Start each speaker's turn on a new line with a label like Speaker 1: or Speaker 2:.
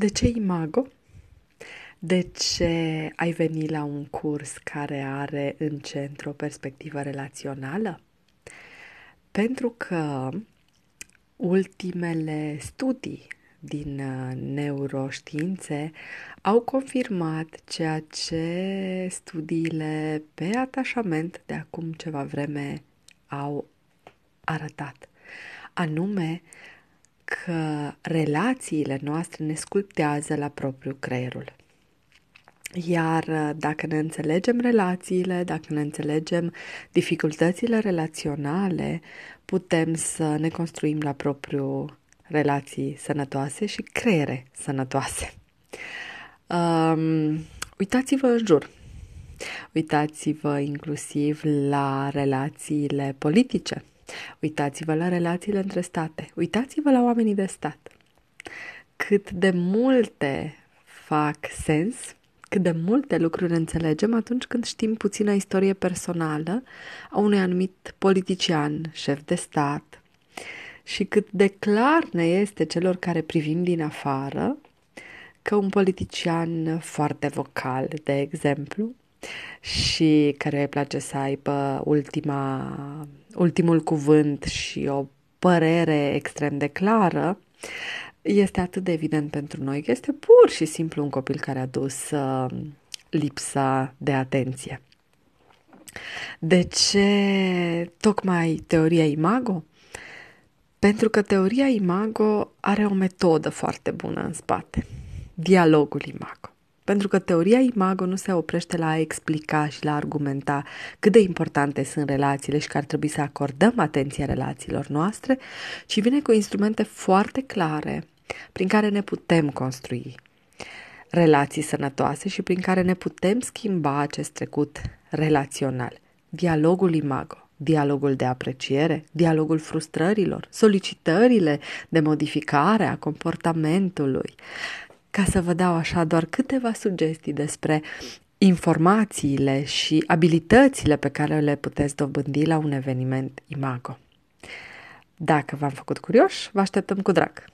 Speaker 1: De ce Imago? De ce ai venit la un curs care are în centru o perspectivă relațională? Pentru că ultimele studii din uh, neuroștiințe au confirmat ceea ce studiile pe atașament de acum ceva vreme au arătat, anume că relațiile noastre ne sculptează la propriu creierul. Iar uh, dacă ne înțelegem relațiile, dacă ne înțelegem dificultățile relaționale, putem să ne construim la propriu relații sănătoase și creiere sănătoase. Um, uitați-vă în jur. Uitați-vă inclusiv la relațiile politice. Uitați-vă la relațiile între state. Uitați-vă la oamenii de stat. Cât de multe fac sens, cât de multe lucruri înțelegem atunci când știm puțină istorie personală a unui anumit politician, șef de stat, și cât de clar ne este celor care privim din afară că un politician foarte vocal, de exemplu, și care îi place să aibă ultima, ultimul cuvânt și o părere extrem de clară, este atât de evident pentru noi că este pur și simplu un copil care a dus uh, lipsa de atenție. De ce tocmai teoria imago? Pentru că teoria imago are o metodă foarte bună în spate. Dialogul imago. Pentru că teoria imago nu se oprește la a explica și la a argumenta cât de importante sunt relațiile și că ar trebui să acordăm atenție relațiilor noastre, ci vine cu instrumente foarte clare prin care ne putem construi relații sănătoase și prin care ne putem schimba acest trecut relațional. Dialogul imago dialogul de apreciere, dialogul frustrărilor, solicitările de modificare a comportamentului, ca să vă dau așa doar câteva sugestii despre informațiile și abilitățile pe care le puteți dobândi la un eveniment Imago. Dacă v-am făcut curioși, vă așteptăm cu drag!